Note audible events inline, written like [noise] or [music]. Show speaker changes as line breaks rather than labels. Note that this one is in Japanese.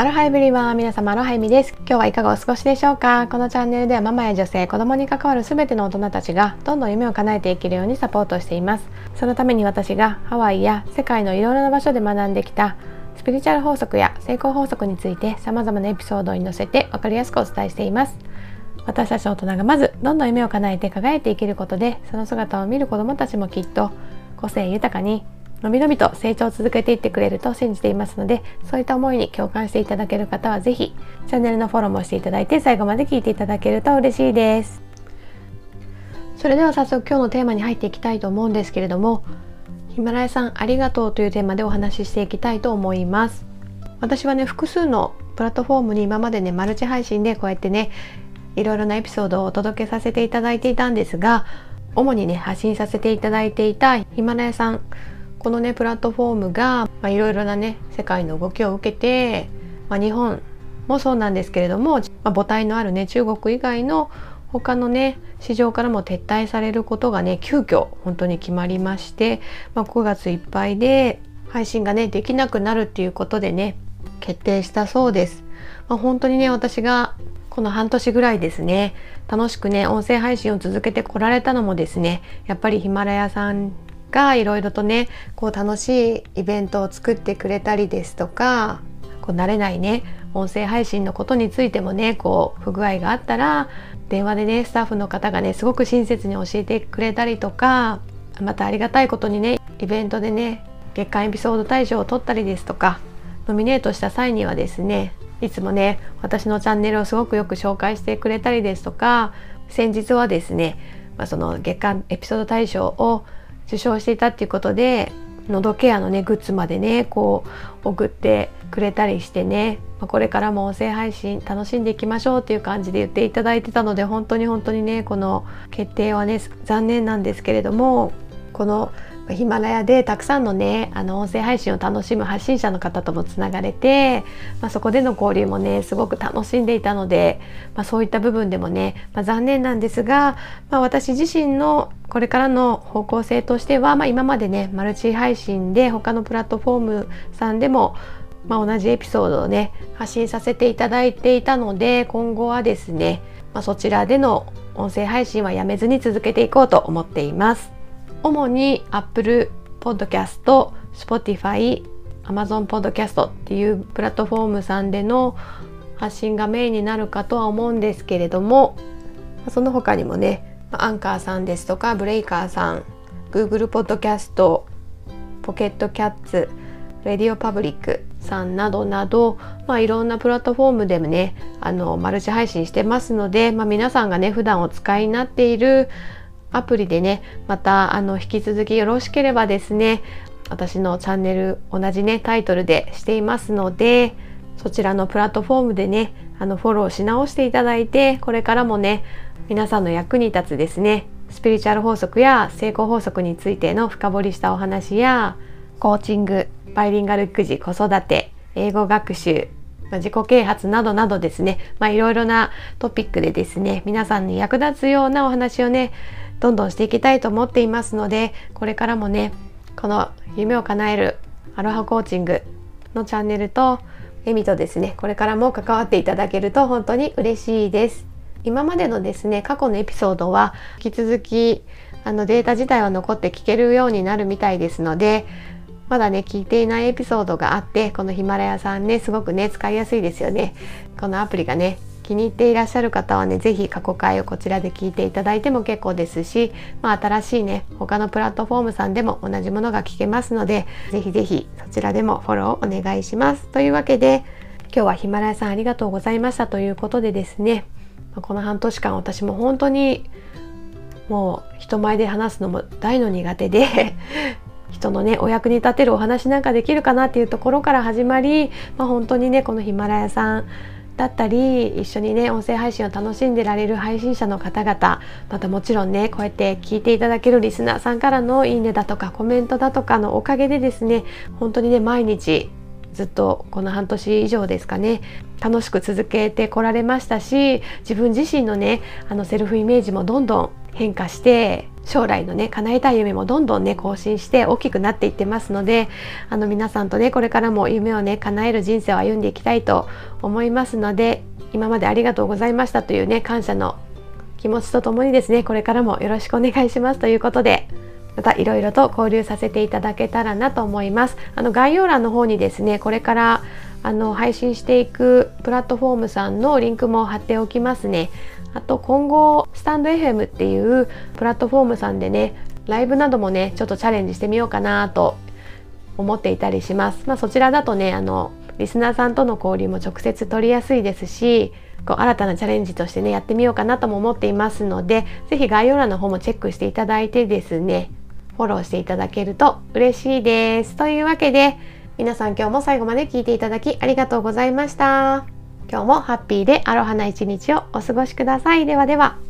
アロハエブリワン皆様アロハエミです。今日はいかがお過ごしでしょうか？このチャンネルではママや女性子供に関わる全ての大人たちがどんどん夢を叶えていけるようにサポートしています。そのために私がハワイや世界のいろいろな場所で学んできたスピリチュアル法則や成功法則について様々なエピソードに載せて分かりやすくお伝えしています。私たち大人がまずどんどん夢を叶えて輝いていけることでその姿を見る子供たちもきっと個性豊かにのびのびと成長を続けていってくれると信じていますのでそういった思いに共感していただける方は是非チャンネルのフォローもしていただいて最後まで聞いていただけると嬉しいです。それでは早速今日のテーマに入っていきたいと思うんですけれどもヒマラヤさんありがとうというテーマでお話ししていきたいと思います。私はね複数のプラットフォームに今までねマルチ配信でこうやってねいろいろなエピソードをお届けさせていただいていたんですが主にね発信させていただいていたヒマラヤさんこのねプラットフォームがいろいろなね世界の動きを受けて、まあ、日本もそうなんですけれども、まあ、母体のあるね中国以外の他のね市場からも撤退されることがね急遽本当に決まりまして、まあ、5月いっぱいで配信がねできなくなるっていうことでね決定したそうです。まあ、本当にね私がこの半年ぐらいですね楽しくね音声配信を続けてこられたのもですねやっぱりヒマラヤさんがいろいろとねこう楽しいイベントを作ってくれたりですとかこう慣れないね音声配信のことについてもねこう不具合があったら電話でねスタッフの方がねすごく親切に教えてくれたりとかまたありがたいことにねイベントでね月間エピソード大賞を取ったりですとかノミネートした際にはですねいつもね私のチャンネルをすごくよく紹介してくれたりですとか先日はですね、まあ、その月間エピソード大賞を受賞していたっていうことで喉ケアのねグッズまでねこう送ってくれたりしてね、ま、これからも音声配信楽しんでいきましょうっていう感じで言っていただいてたので本当に本当にねこの決定はね残念なんですけれどもこのヒマラヤでたくさんのねあの音声配信を楽しむ発信者の方ともつながれて、まあ、そこでの交流もねすごく楽しんでいたので、まあ、そういった部分でもね、まあ、残念なんですが、ま、私自身のこれからの方向性としては、ま、今までねマルチ配信で他のプラットフォームさんでもま、同じエピソードをね発信させていただいていたので今後はですね、ま、そちらでの音声配信はやめずに続けていこうと思っています。主に Apple Podcast、Spotify、Amazon Podcast っていうプラットフォームさんでの発信がメインになるかとは思うんですけれどもその他にもねアンカーさんですとかブレイカーさん Google Podcast Pocket Casts RadioPublic さんなどなど、まあ、いろんなプラットフォームでもねあのマルチ配信してますので、まあ、皆さんがね普段お使いになっているアプリでねまたあの引き続きよろしければですね私のチャンネル同じねタイトルでしていますのでそちらのプラットフォームでねあのフォローし直していただいてこれからもね皆さんの役に立つですねスピリチュアル法則や成功法則についての深掘りしたお話やコーチングバイリンガル育児子育て英語学習自己啓発などなどですね、まあ、いろいろなトピックでですね皆さんに役立つようなお話をねどんどんしていきたいと思っていますのでこれからもねこの夢を叶えるアロハコーチングのチャンネルとエミとですねこれからも関わっていただけると本当に嬉しいです。今までのですね過去のエピソードは引き続きあのデータ自体は残って聞けるようになるみたいですのでまだね聞いていないエピソードがあってこのヒマラヤさんねすごくね使いやすいですよね。このアプリがね気に入っていらっしゃる方はね是非過去回をこちらで聞いていただいても結構ですし、まあ、新しいね他のプラットフォームさんでも同じものが聞けますので是非是非そちらでもフォローお願いします。というわけで今日はヒマラヤさんありがとうございましたということでですねこの半年間私も本当にもう人前で話すのも大の苦手で [laughs] 人のねお役に立てるお話なんかできるかなっていうところから始まり、まあ、本当にねこのヒマラヤさんだったり一緒にね音声配信を楽しんでられる配信者の方々またもちろんねこうやって聞いていただけるリスナーさんからのいいねだとかコメントだとかのおかげでですね本当にね毎日ずっとこの半年以上ですかね楽しく続けてこられましたし自分自身のねあのセルフイメージもどんどん変化して将来のね叶えたい夢もどんどんね更新して大きくなっていってますのであの皆さんとねこれからも夢をね叶える人生を歩んでいきたいと思いますので今までありがとうございましたというね感謝の気持ちとともにですねこれからもよろしくお願いしますということでまたいろいろと交流させていただけたらなと思います。あの概要欄の方にですねこれからあの配信していくプラットフォームさんのリンクも貼っておきますね。あと今後スタンド FM っていうプラットフォームさんでねライブなどもねちょっとチャレンジしてみようかなと思っていたりしますまあそちらだとねあのリスナーさんとの交流も直接取りやすいですしこう新たなチャレンジとしてねやってみようかなとも思っていますので是非概要欄の方もチェックしていただいてですねフォローしていただけると嬉しいです。というわけで皆さん今日も最後まで聞いていただきありがとうございました。今日もハッピーでアロハな一日をお過ごしください。ではでは。